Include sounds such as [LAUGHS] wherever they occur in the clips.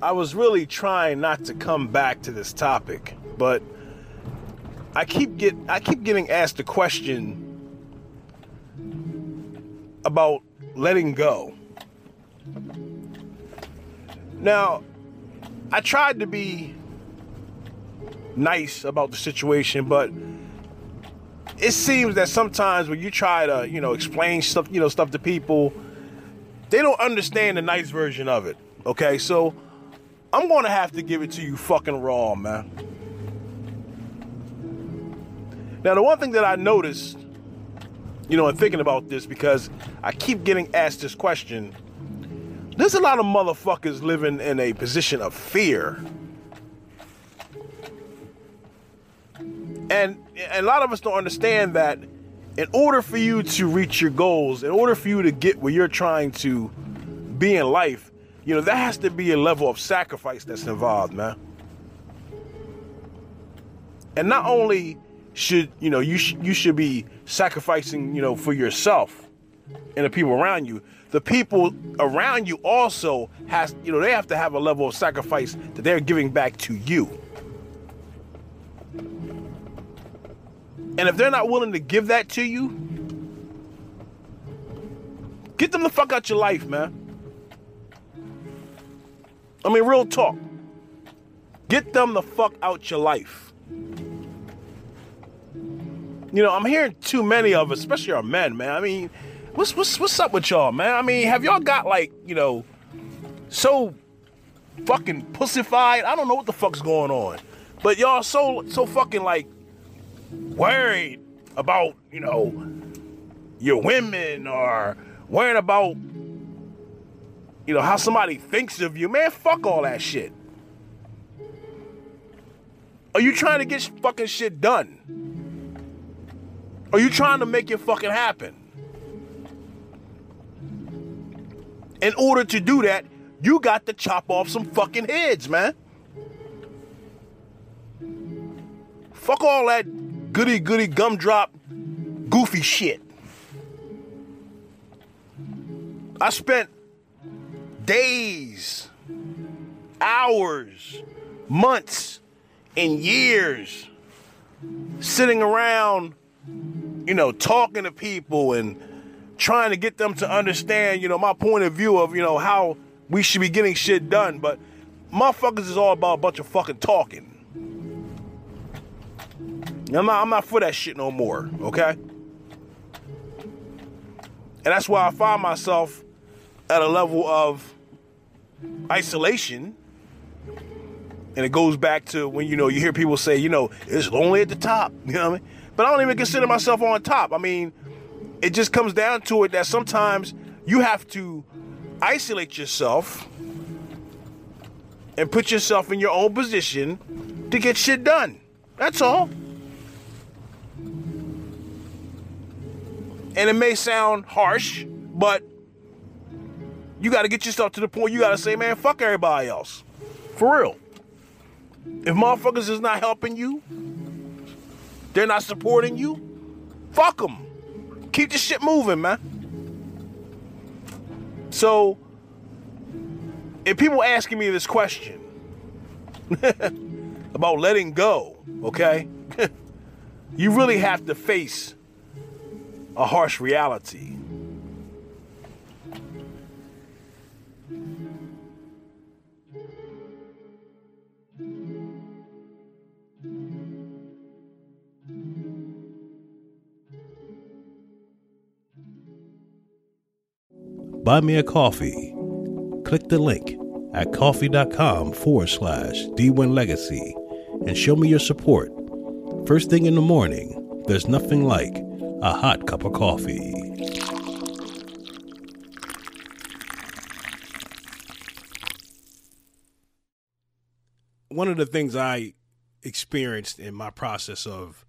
I was really trying not to come back to this topic, but I keep get I keep getting asked a question about letting go. Now, I tried to be nice about the situation, but it seems that sometimes when you try to, you know, explain stuff, you know, stuff to people, they don't understand the nice version of it. Okay, so I'm gonna have to give it to you fucking raw, man. Now, the one thing that I noticed, you know, in thinking about this, because I keep getting asked this question, there's a lot of motherfuckers living in a position of fear. And, and a lot of us don't understand that in order for you to reach your goals, in order for you to get where you're trying to be in life, you know, there has to be a level of sacrifice that's involved, man. And not only should, you know, you, sh- you should be sacrificing, you know, for yourself and the people around you, the people around you also has, you know, they have to have a level of sacrifice that they're giving back to you. And if they're not willing to give that to you, get them the fuck out your life, man. I mean, real talk. Get them the fuck out your life. You know, I'm hearing too many of especially our men, man. I mean, what's what's what's up with y'all, man? I mean, have y'all got like, you know, so fucking pussified? I don't know what the fuck's going on. But y'all so so fucking like worried about, you know, your women or worried about, you know, how somebody thinks of you. Man, fuck all that shit. Are you trying to get fucking shit done? Are you trying to make it fucking happen? In order to do that, you got to chop off some fucking heads, man. Fuck all that goody goody gumdrop goofy shit. I spent days, hours, months, and years sitting around, you know, talking to people and trying to get them to understand, you know, my point of view of, you know, how we should be getting shit done. But motherfuckers is all about a bunch of fucking talking. I'm not, I'm not for that shit no more, okay? And that's why I find myself at a level of isolation. And it goes back to when, you know, you hear people say, you know, it's lonely at the top. [LAUGHS] You know what I mean? But I don't even consider myself on top. I mean, it just comes down to it that sometimes you have to isolate yourself and put yourself in your own position to get shit done. That's all. And it may sound harsh, but you got to get yourself to the point you got to say, man, fuck everybody else. For real. If motherfuckers is not helping you, they're not supporting you, fuck them. Keep the shit moving, man. So, if people asking me this question [LAUGHS] about letting go, okay, [LAUGHS] you really have to face a harsh reality. Buy me a coffee. Click the link at ko-fi.com forward slash D1 Legacy and show me your support. First thing in the morning, there's nothing like a hot cup of coffee. One of the things I experienced in my process of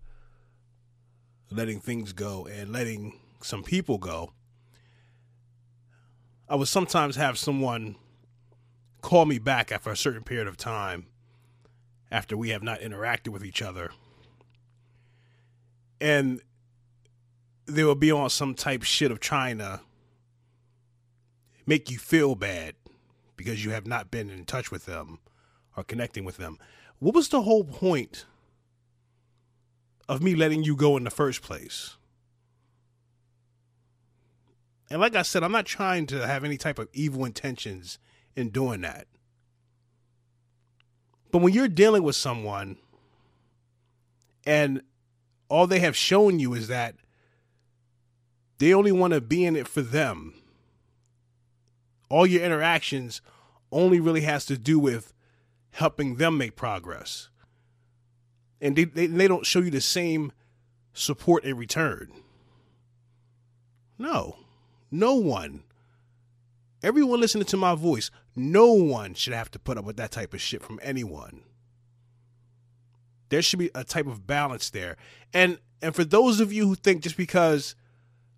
letting things go and letting some people go, I would sometimes have someone call me back after a certain period of time after we have not interacted with each other. And they will be on some type shit of trying to make you feel bad because you have not been in touch with them or connecting with them. What was the whole point of me letting you go in the first place? And like I said, I'm not trying to have any type of evil intentions in doing that. But when you're dealing with someone and all they have shown you is that they only want to be in it for them, all your interactions only really has to do with helping them make progress. And they, they, they don't show you the same support in return. No, no one, everyone listening to my voice, no one should have to put up with that type of shit from anyone. There should be a type of balance there. And and for those of you who think just because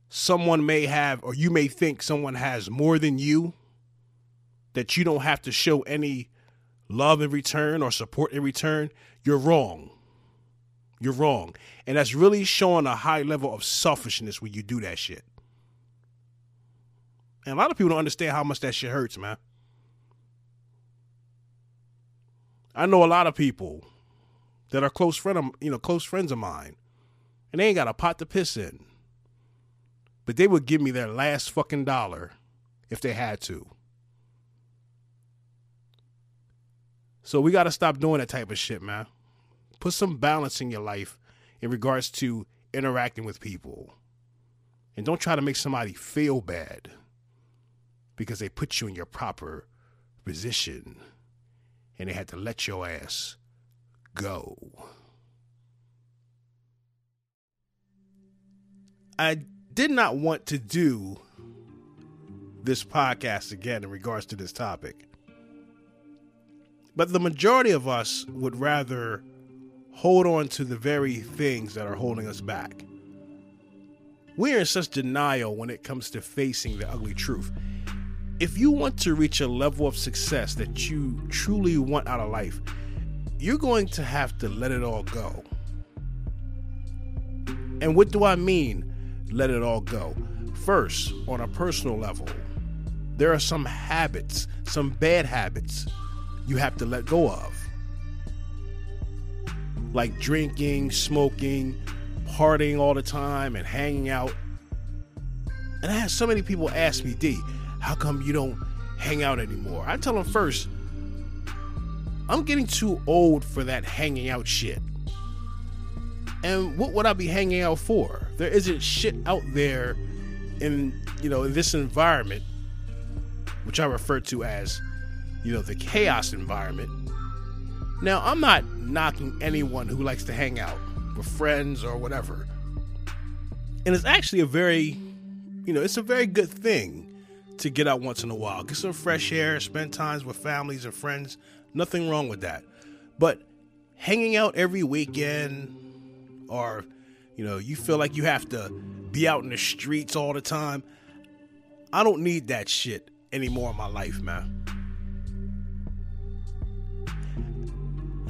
someone may have or you may think someone has more than you that you don't have to show any love in return or support in return, you're wrong. You're wrong. And that's really showing a high level of selfishness when you do that shit. And a lot of people don't understand how much that shit hurts, man. I know a lot of people that are close friend of, you know, close friends of mine, and they ain't got a pot to piss in. But they would give me their last fucking dollar if they had to. So we got to stop doing that type of shit, man. Put some balance in your life in regards to interacting with people. And don't try to make somebody feel bad because they put you in your proper position and they had to let your ass go. I did not want to do this podcast again in regards to this topic. But the majority of us would rather hold on to the very things that are holding us back. We're in such denial when it comes to facing the ugly truth. If you want to reach a level of success that you truly want out of life, you're going to have to let it all go. And what do I mean, let it all go? First, on a personal level, there are some habits, some bad habits you have to let go of. Like drinking, smoking, partying all the time, and hanging out. And I had so many people ask me, D, how come you don't hang out anymore? I tell them first, I'm getting too old for that hanging out shit. And what would I be hanging out for? There isn't shit out there in, you know, in this environment, which I refer to as you know, the chaos environment. Now, I'm not knocking anyone who likes to hang out with friends or whatever. And it's actually a very, you know, it's a very good thing to get out once in a while, get some fresh air, spend times with families and friends. Nothing wrong with that. But hanging out every weekend or, you know, you feel like you have to be out in the streets all the time, I don't need that shit anymore in my life, man.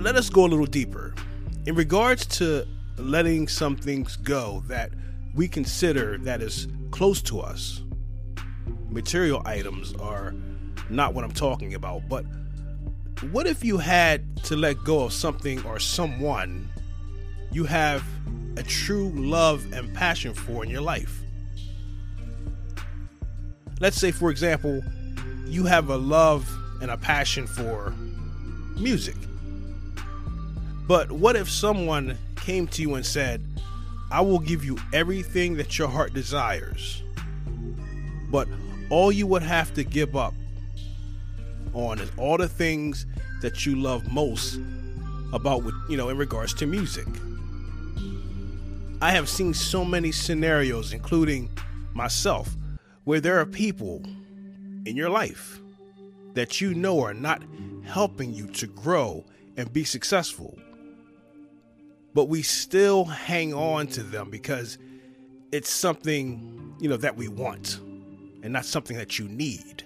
let us go a little deeper. In regards to letting some things go that we consider that is close to us, material items are not what I'm talking about, but what if you had to let go of something or someone you have a true love and passion for in your life? Let's say, for example, you have a love and a passion for music. But what if someone came to you and said, I will give you everything that your heart desires, but all you would have to give up on is all the things that you love most about what you know in regards to music. I have seen so many scenarios, including myself, where there are people in your life that you know are not helping you to grow and be successful but we still hang on to them because it's something, you know, that we want and not something that you need.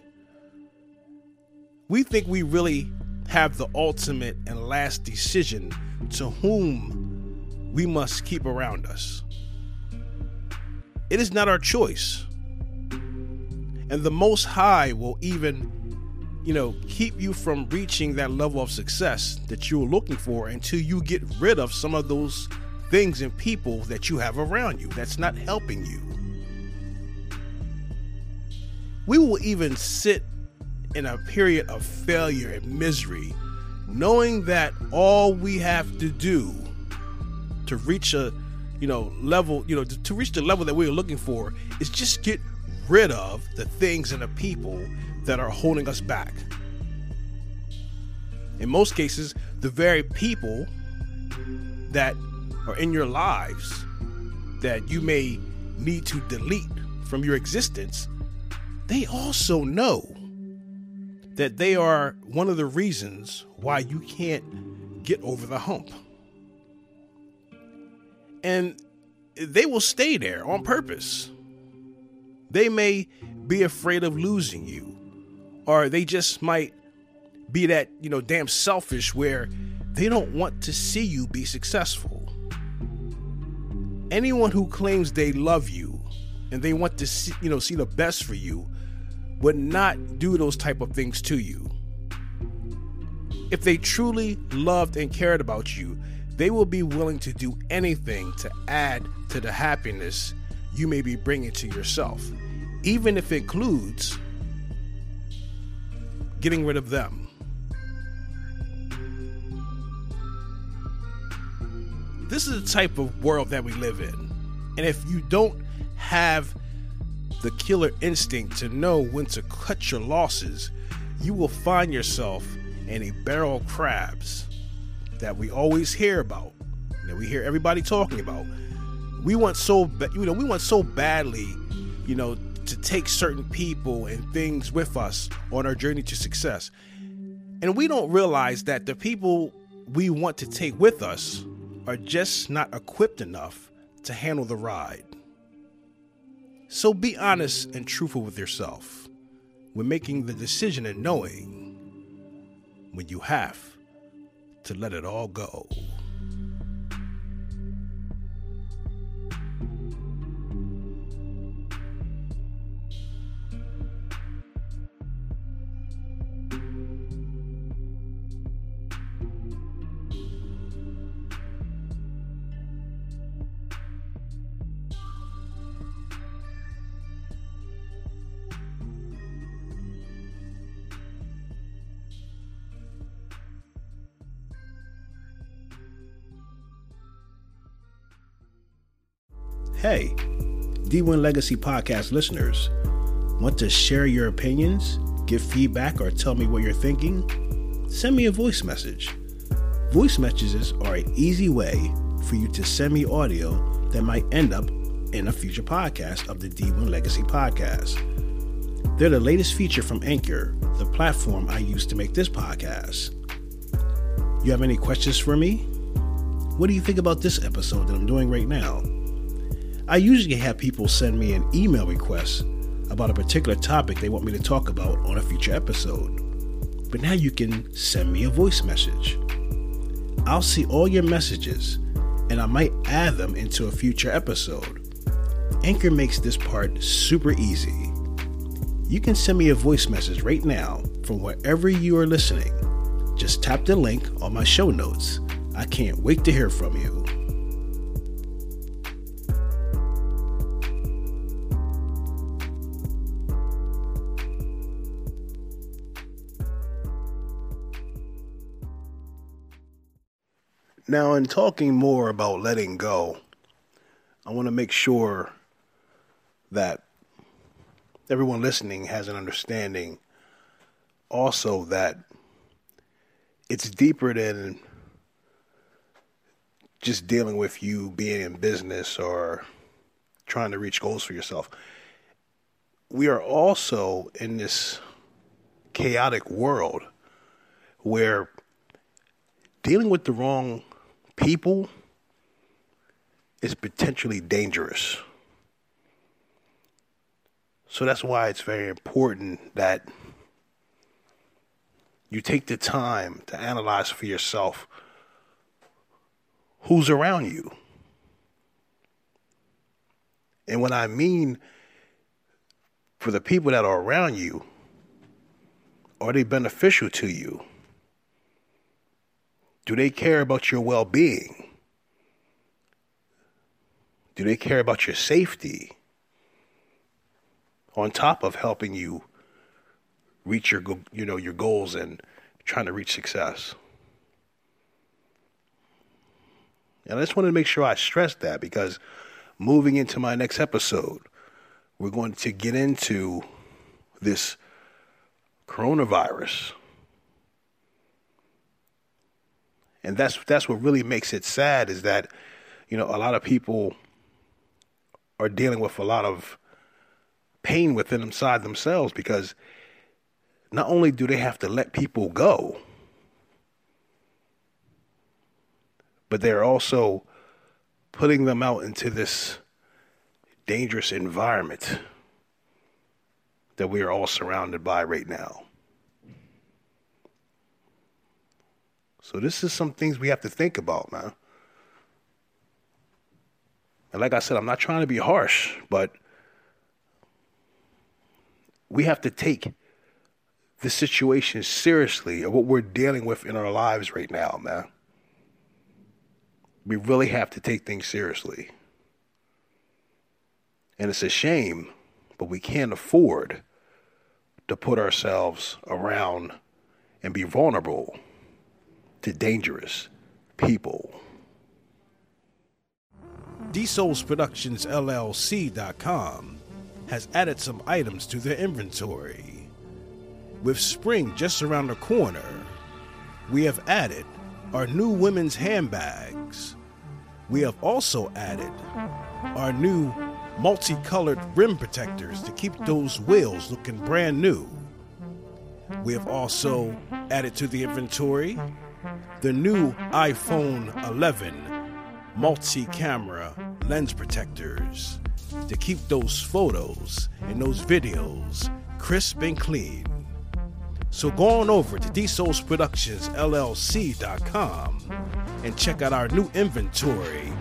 We think we really have the ultimate and last decision to whom we must keep around us. It is not our choice. And the Most High will even you know, keep you from reaching that level of success that you're looking for until you get rid of some of those things and people that you have around you that's not helping you. We will even sit in a period of failure and misery, knowing that all we have to do to reach a you know level you know to, to reach the level that we're looking for is just get rid of the things and the people that are holding us back. In most cases the very people that are in your lives that you may need to delete from your existence they also know that they are one of the reasons why you can't get over the hump and they will stay there on purpose. They may be afraid of losing you, or they just might be that, you know, damn selfish where they don't want to see you be successful. Anyone who claims they love you and they want to see, you know, see the best for you would not do those type of things to you. If they truly loved and cared about you, they will be willing to do anything to add to the happiness you may be bringing to yourself, even if it includes getting rid of them. This is the type of world that we live in. And if you don't have the killer instinct to know when to cut your losses, you will find yourself in a barrel of crabs that we always hear about, that we hear everybody talking about. We want so, you know, we want so badly, you know, to take certain people and things with us on our journey to success. And we don't realize that the people we want to take with us are just not equipped enough to handle the ride. So be honest and truthful with yourself when making the decision and knowing when you have to let it all go. Hey, D1 Legacy Podcast listeners, want to share your opinions, give feedback, or tell me what you're thinking? Send me a voice message. Voice messages are an easy way for you to send me audio that might end up in a future podcast of the D1 Legacy Podcast. They're the latest feature from Anchor, the platform I use to make this podcast. You have any questions for me? What do you think about this episode that I'm doing right now? I usually have people send me an email request about a particular topic they want me to talk about on a future episode. But now you can send me a voice message. I'll see all your messages and I might add them into a future episode. Anchor makes this part super easy. You can send me a voice message right now from wherever you are listening. Just tap the link on my show notes. I can't wait to hear from you. Now, in talking more about letting go, I want to make sure that everyone listening has an understanding also that it's deeper than just dealing with you being in business or trying to reach goals for yourself. We are also in this chaotic world where dealing with the wrong people is potentially dangerous. So that's why it's very important that you take the time to analyze for yourself who's around you. And what I mean for the people that are around you, are they beneficial to you? Do they care about your well being? Do they care about your safety? On top of helping you reach your you know your goals and trying to reach success. And I just wanted to make sure I stressed that because moving into my next episode, we're going to get into this coronavirus. And that's that's what really makes it sad is that you know a lot of people are dealing with a lot of pain within inside themselves because not only do they have to let people go, but they're also putting them out into this dangerous environment that we are all surrounded by right now. So this is some things we have to think about, man. And like I said, I'm not trying to be harsh, but we have to take the situation seriously of what we're dealing with in our lives right now, man. We really have to take things seriously. And it's a shame, but we can't afford to put ourselves around and be vulnerable to dangerous people. DSoulsProductions LLC.com has added some items to their inventory. With spring just around the corner, we have added our new women's handbags. We have also added our new multicolored rim protectors to keep those wheels looking brand new. We have also added to the inventory the new iPhone 11 multi camera lens protectors to keep those photos and those videos crisp and clean. So go on over to DSoulsProductionsLLC.com and check out our new inventory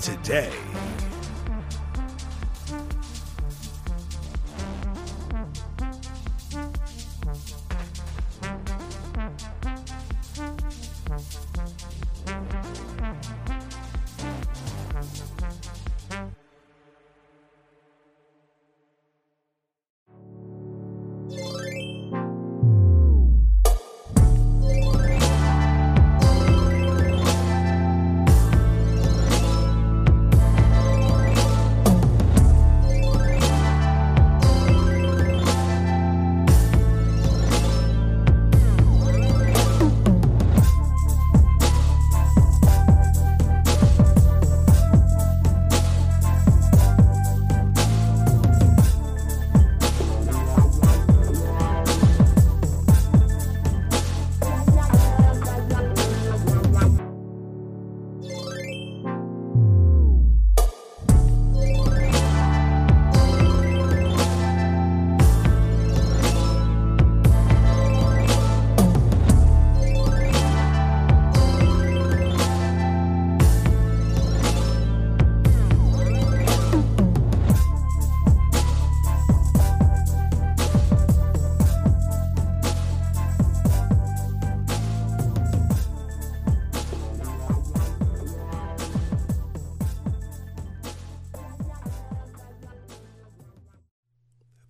today.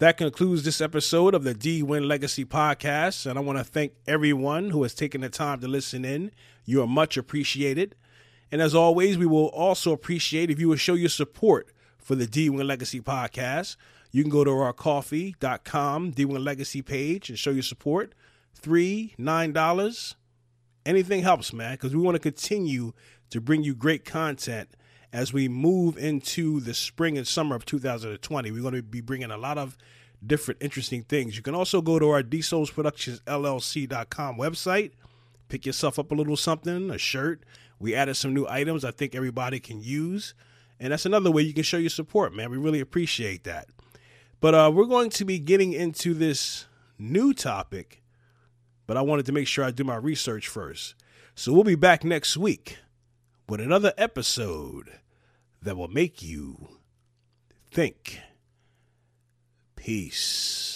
That concludes this episode of the D1 Legacy podcast. And I want to thank everyone who has taken the time to listen in. You are much appreciated. And as always, we will also appreciate if you would show your support for the D1 Legacy podcast. You can go to our ko-fi.com D1 Legacy page and show your support. Three, nine dollars. Anything helps, man, because we want to continue to bring you great content as we move into the spring and summer of 2020. We're going to be bringing a lot of different interesting things. You can also go to our DSoulsProductionsLLC.com website, pick yourself up a little something, a shirt. We added some new items I think everybody can use. And that's another way you can show your support, man. We really appreciate that. But uh, we're going to be getting into this new topic, but I wanted to make sure I do my research first. So we'll be back next week with another episode that will make you think. Peace.